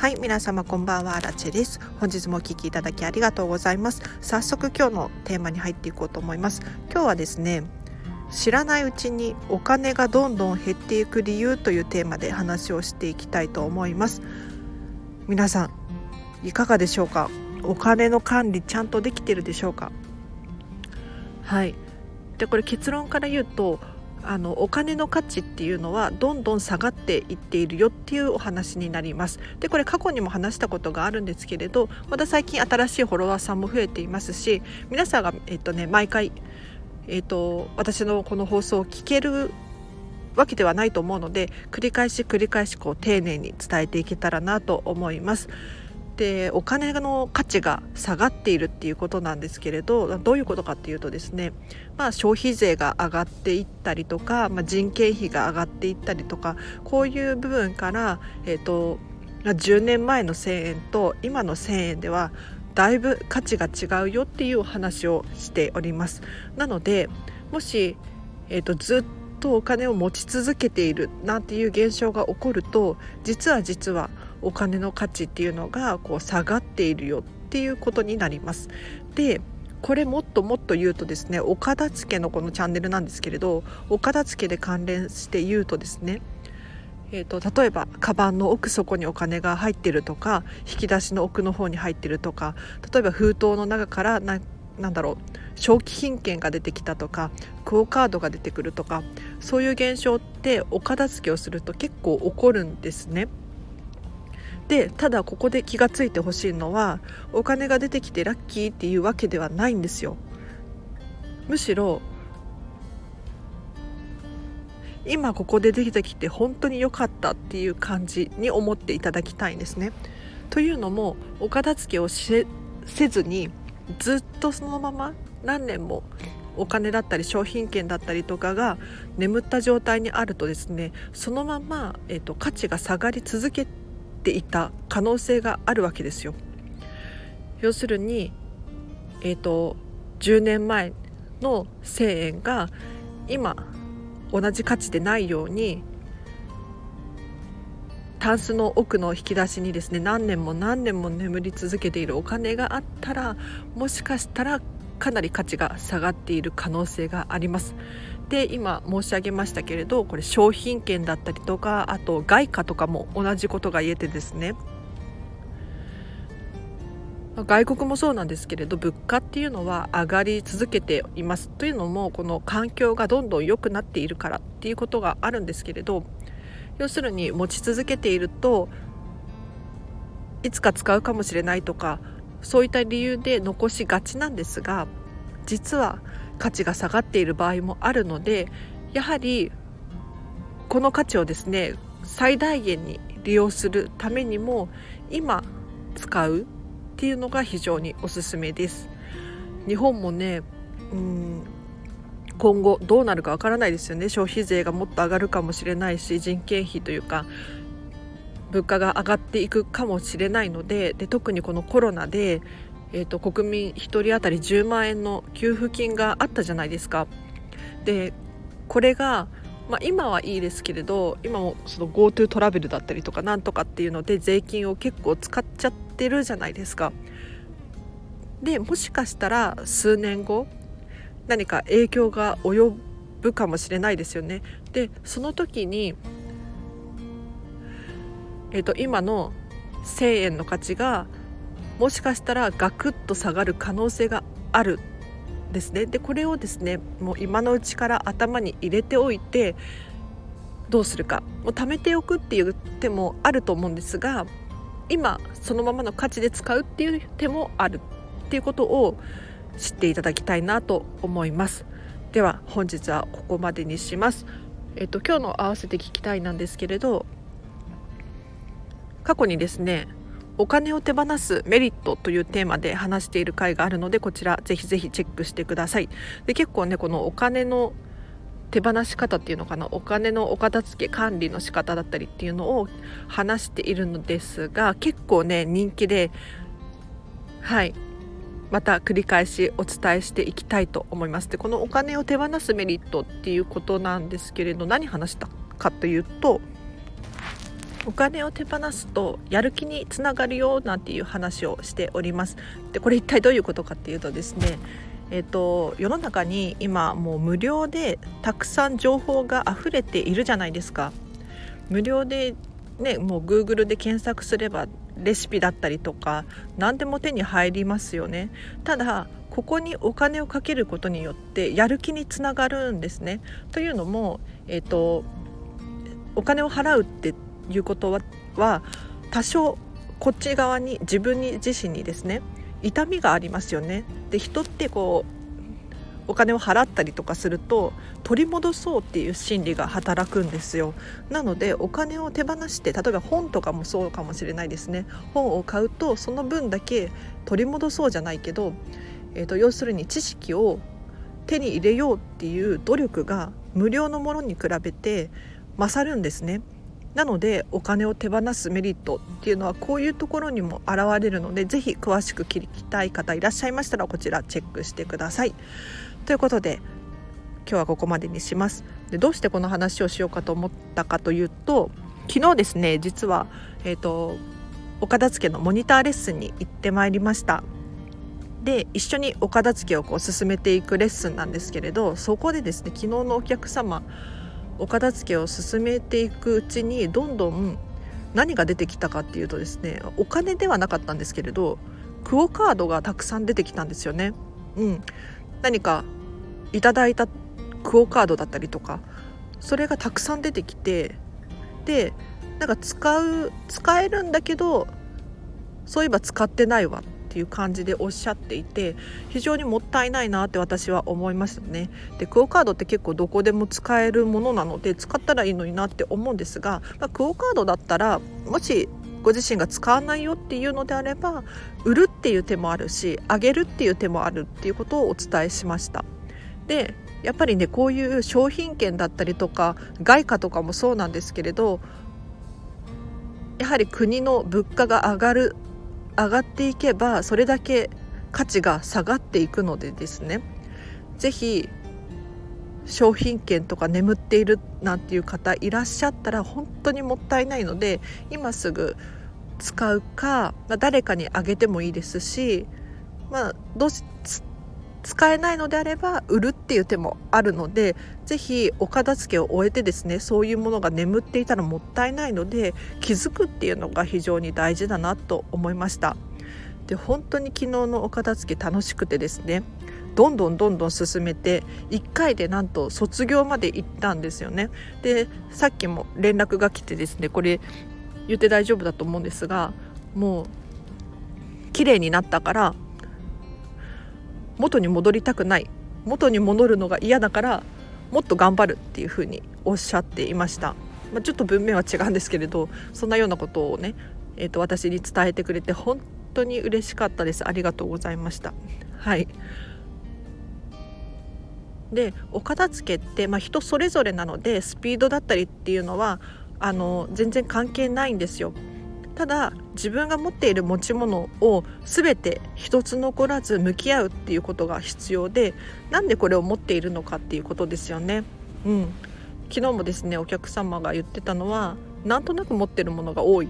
はい皆様こんばんは。ラチェです。本日もお聞きいただきありがとうございます。早速今日のテーマに入っていこうと思います。今日はですね知らないうちにお金がどんどん減っていく理由というテーマで話をしていきたいと思います。皆さんいかがでしょうか？お金の管理ちゃんとできてるでしょうか？はい。でこれ結論から言うとあのお金の価値っていうのはどんどん下がっていっているよっていうお話になりますでこれ過去にも話したことがあるんですけれどまた最近新しいフォロワーさんも増えていますし皆さんが、えっとね、毎回、えっと、私のこの放送を聞けるわけではないと思うので繰り返し繰り返しこう丁寧に伝えていけたらなと思います。でお金の価値が下がっているっていうことなんですけれどどういうことかっていうとですね、まあ、消費税が上がっていったりとか、まあ、人件費が上がっていったりとかこういう部分から、えーと、10年前の1,000円と今の1,000円ではだいぶ価値が違うよっていうお話をしております。なのでもし、えーとずっとお金を持ち続けているなんていう現象が起こると実は実はお金の価値っていうのがこう下がっているよっていうことになります。でこれもっともっと言うとですね岡田付のこのチャンネルなんですけれど岡田付で関連して言うとですねえーと、例えばカバンの奥底にお金が入ってるとか引き出しの奥の方に入ってるとか例えば封筒の中からななんだろう長期品券が出てきたとかクオ・カードが出てくるとかそういう現象ってお片付けをすると結構起こるんですね。でただここで気が付いてほしいのはお金が出てきてラッキーっていうわけではないんですよ。むしろ今ここで出てきて本当に良かったっていう感じに思っていただきたいんですね。というのもお片付けをせずにずっとそのまま何年もお金だったり商品券だったりとかが眠った状態にあるとですねそのまま、えーと、価値が下がり続けていた可能性があるわけですよ。要するに、えーと、10年前の1,000円が今同じ価値でないようにタンスの奥の引き出しにですね何年も何年も眠り続けているお金があったらもしかしたらかなり価値が下がっている可能性があります。で今申し上げましたけれどこれ商品券だったりとかあと外貨とかも同じことが言えてですね。外国もそうなんですけれど物価っていうのは上がり続けていますというのもこの環境がどんどん良くなっているからっていうことがあるんですけれど要するに持ち続けているといつか使うかもしれないとかそういった理由で残しがちなんですが実は価値が下がっている場合もあるのでやはりこの価値をですね最大限に利用するためにも今使うっていうのが非常におすすめです。日本もねうん今後どうなるかわからないですよね消費税がもっと上がるかもしれないし人件費というか物価が上がっていくかもしれないのでで特にこのコロナで、えーと、国民1人当たり10万円の給付金があったじゃないですか。でこれがまあ、今はいいですけれど今も GoTo トラベルだったりとかなんとかっていうので税金を結構使っちゃってるじゃないですか。でもしかしたら数年後何か影響が及ぶかもしれないですよね。でその時にえーと、今の1,000円の価値がもしかしたらガクッと下がる可能性があるですね。でこれをですねもう今のうちから頭に入れておいてどうするか。もう貯めておくっていう手もあると思うんですが今そのままの価値で使うっていう手もある。っていうことを知っていただきたいなと思います。では本日はここまでにします。えっと今日の合わせて聞きたいなんですけれど過去にですねお金を手放すメリットというテーマで話している回があるのでこちらぜひぜひチェックしてください。で結構ねこのお金の手放し方っていうのかな？お金のお片付け管理の仕方だったりっていうのを話しているのですが結構ね人気ではい。また繰り返しお伝えしていきたいと思います。でこのお金を手放すメリットっていうことなんですけれど何話したかというとお金を手放すとやる気につながるよなんていう話をしております。でこれ一体どういうことかっていうとですねえーと、世の中に今もう無料でたくさん情報が溢れているじゃないですか。無料でねもう Google で検索すればレシピだったりとか何でも手に入りますよね。ただここにお金をかけることによってやる気につながるんですね。というのもえっ、とお金を払うっていうことは多少こっち側に自分に自身にですね痛みがありますよね。で人ってこうお金を払ったりとかすると取り戻そうっていう心理が働くんですよなのでお金を手放して例えば本とかもそうかもしれないですね本を買うとその分だけ取り戻そうじゃないけど、えーと要するに知識を手に入れようっていう努力が無料のものに比べて勝るんですね。なのでお金を手放すメリットっていうのはこういうところにも現れるので是非詳しく聞きたい方いらっしゃいましたらこちらチェックしてください。ということで今日はここまでにします。でどうしてこの話をしようかと思ったかというと昨日ですね実は、えーと、お片付けのモニターレッスンに行ってまいりました。で一緒にお片付けをこう進めていくレッスンなんですけれどそこでですね昨日のお客様お片付けを進めていくうちにどんどん何が出てきたかっていうとですねお金ではなかったんですけれどクオ・カードがたくさん出てきたんですよね。うん、何かいただいたクオ・カードだったりとかそれがたくさん出てきてでなんか使う使えるんだけどそういえば使ってないわっていう感じでおっしゃっていて非常にもったいないなって私は思いましたね。でクオカードって結構どこでも使えるものなので使ったらいいのになって思うんですが、まあ、クオカードだったらもしご自身が使わないよっていうのであれば売るっていう手もあるしあげるっていう手もあるっていうことをお伝えしました。でやっぱりねこういう商品券だったりとか外貨とかもそうなんですけれどやはり国の物価が上がる上がっていけばそれだけ価値が下がっていくのでですね。是非商品券とか眠っているなんていう方いらっしゃったら本当にもったいないので今すぐ使うか、まあ、誰かにあげてもいいですし、まあ、どうし使えないのであれば売るっていう手もあるので是非お片付けを終えてですねそういうものが眠っていたらもったいないので気づくっていうのが非常に大事だなと思いました。で本当に昨日のお片付け楽しくてですねどんどんどんどん進めて1回でなんと卒業まで行ったんですよね。でさっきも連絡が来てですねこれ言って大丈夫だと思うんですがもう綺麗になったから元に戻りたくない。元に戻るのが嫌だからもっと頑張るっていうふうにおっしゃっていました、まあ、ちょっと文面は違うんですけれどそんなようなことをね、えー、と私に伝えてくれて本当に嬉しかったです。ありがとうございました。はい。でお片付けって、まあ、人それぞれなのでスピードだったりっていうのはあの全然関係ないんですよ。ただ自分が持っている持ち物を全て一つ残らず向き合うっていうことが必要でなんでこれを持っているのかっていうことですよね。うん、昨日もですねお客様が言ってたのはなんとなく持ってるものが多いっ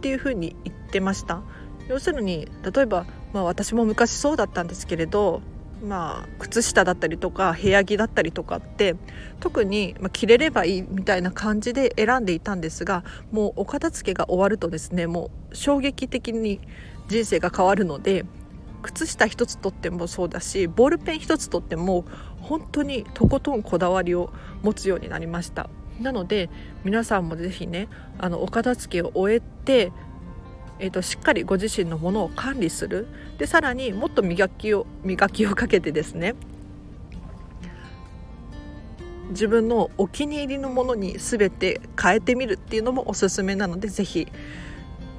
ていうふうに言ってました。要するに例えば、まあ、私も昔そうだったんですけれどまあ、靴下だったりとか部屋着だったりとかって特に、まあ、着れればいいみたいな感じで選んでいたんですがもうお片付けが終わるとですねもう衝撃的に人生が変わるので靴下一つとってもそうだしボールペン一つとっても本当にとことんこだわりを持つようになりました。なので皆さんも是非ねあのお片付けを終えてえーと、しっかりご自身のものを管理するでさらにもっと磨きを磨きをかけてですね自分のお気に入りのものに全て変えてみるっていうのもおすすめなので是非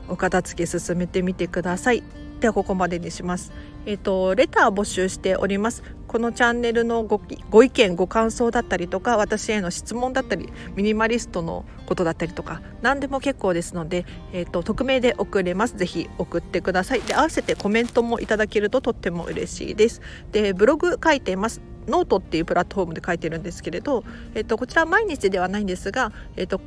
お片付け進めてみてください。ではここまでにします。えっ、ー、とレター募集しております。このチャンネルのごご意見ご感想だったりとか私への質問だったりミニマリストのことだったりとか何でも結構ですので、えーと、匿名で送れます。ぜひ送ってください。で合わせてコメントもいただけるととっても嬉しいです。でブログ書いてます。ノートっていうプラットフォームで書いてるんですけれど、えーと、こちら毎日ではないんですが、えーと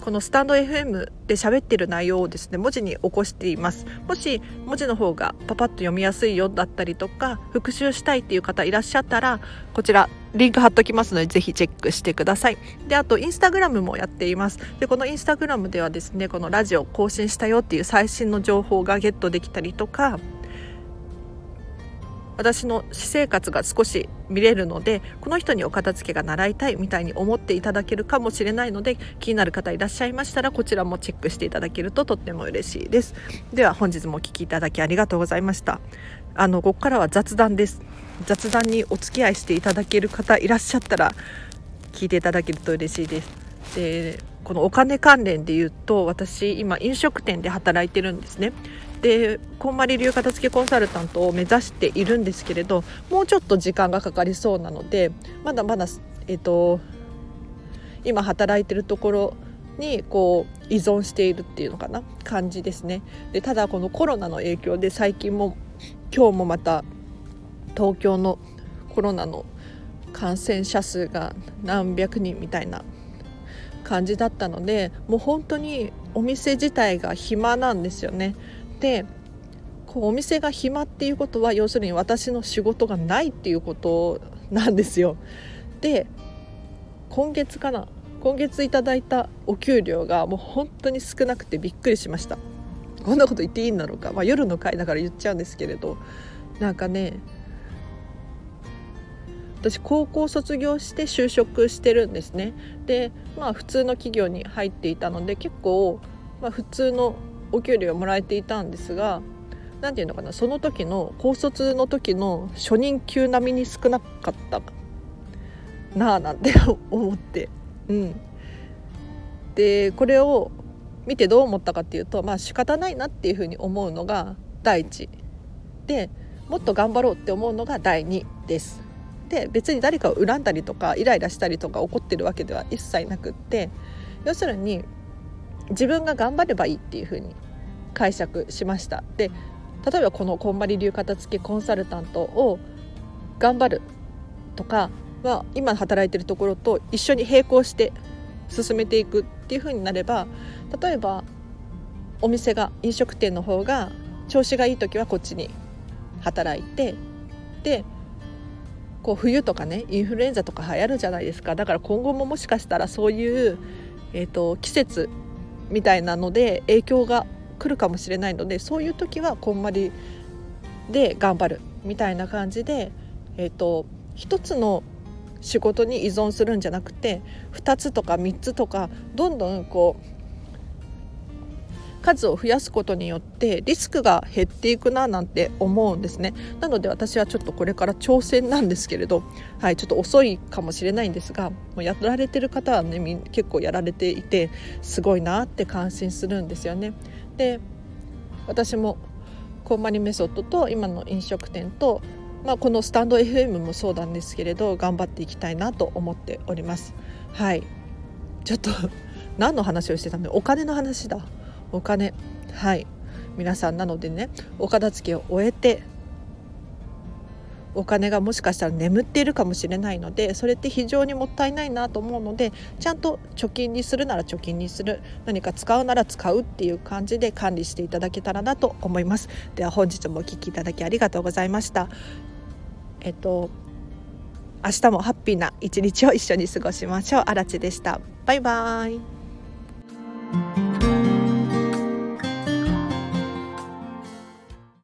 このスタンド FM で喋ってる内容をですね文字に起こしています。もし文字の方がパパッと読みやすいよだったりとか復習したいっていう方いらっしゃったらこちらリンク貼っときますのでぜひチェックしてください。であとインスタグラムもやっています。でこのインスタグラムではですねこのラジオ更新したよっていう最新の情報がゲットできたりとか私の私生活が少し見れるのでこの人にお片付けが習いたいみたいに思っていただけるかもしれないので気になる方いらっしゃいましたらこちらもチェックしていただけるととっても嬉しいです。では本日もお聴きいただきありがとうございました。あのここからは雑談です。雑談にお付き合いしていただける方いらっしゃったら聞いていただけると嬉しいです。でこのお金関連で言うと私今飲食店で働いてるんですね。でこんまり流片付けコンサルタントを目指しているんですけれどもうちょっと時間がかかりそうなのでまだまだ、えーと、今働いてるところにこう依存しているっていうのかな？感じですねでただこのコロナの影響で最近も今日もまた東京のコロナの感染者数が何百人みたいな感じだったのでもう本当にお店自体が暇なんですよね。でこうお店が暇っていうことは要するに私の仕事がないっていうことなんですよ。で今月かな今月いただいたお給料がもう本当に少なくてびっくりしました。こんなこと言っていいんだろうか、まあ、夜の会だから言っちゃうんですけれど。なんかね私高校卒業して就職してるんですね。でまあ普通の企業に入っていたので結構、まあ、普通のお給料をもらえていたんですが何て言うのかなその時の高卒の時の初任給並みに少なかったなあなんて 思って、うん、でこれを見てどう思ったかっていうとまあ仕方ないなっていうふうに思うのが第一でもっと頑張ろうって思うのが第二です。で別に誰かを恨んだりとかイライラしたりとか怒ってるわけでは一切なくって要するに自分が頑張ればいいっていうふうに解釈しました。で例えばこのこんまり流片付けコンサルタントを頑張るとかは今働いてるところと一緒に並行して進めていくっていうふうになれば例えばお店が飲食店の方が調子がいい時はこっちに働いてでこう冬とかねインフルエンザとか流行るじゃないですか。だから今後ももしかしたらそういう、えーと、季節みたいなので影響が来るかもしれないのでそういう時はこんまりで頑張るみたいな感じで、えーと、一つの仕事に依存するんじゃなくて2つとか3つとかどんどんこう数を増やすことによってリスクが減っていくななんて思うんですねなので私はちょっとこれから挑戦なんですけれど、はい、ちょっと遅いかもしれないんですがもうやられてる方はね結構やられていてすごいなって感心するんですよね。で私もコンマリメソッドと今の飲食店とまあ、このスタンド FM もそうなんですけれど頑張っていきたいなと思っております。はいちょっと何の話をしてたんでお金の話だお金。はい。皆さんなのでねお片付けを終えてお金がもしかしたら眠っているかもしれないのでそれって非常にもったいないなと思うのでちゃんと貯金にするなら貯金にする。何か使うなら使うっていう感じで管理していただけたらなと思います。では本日もお聴きいただきありがとうございました。えっと明日もハッピーな一日を一緒に過ごしましょう。あらでした。バイバーイ。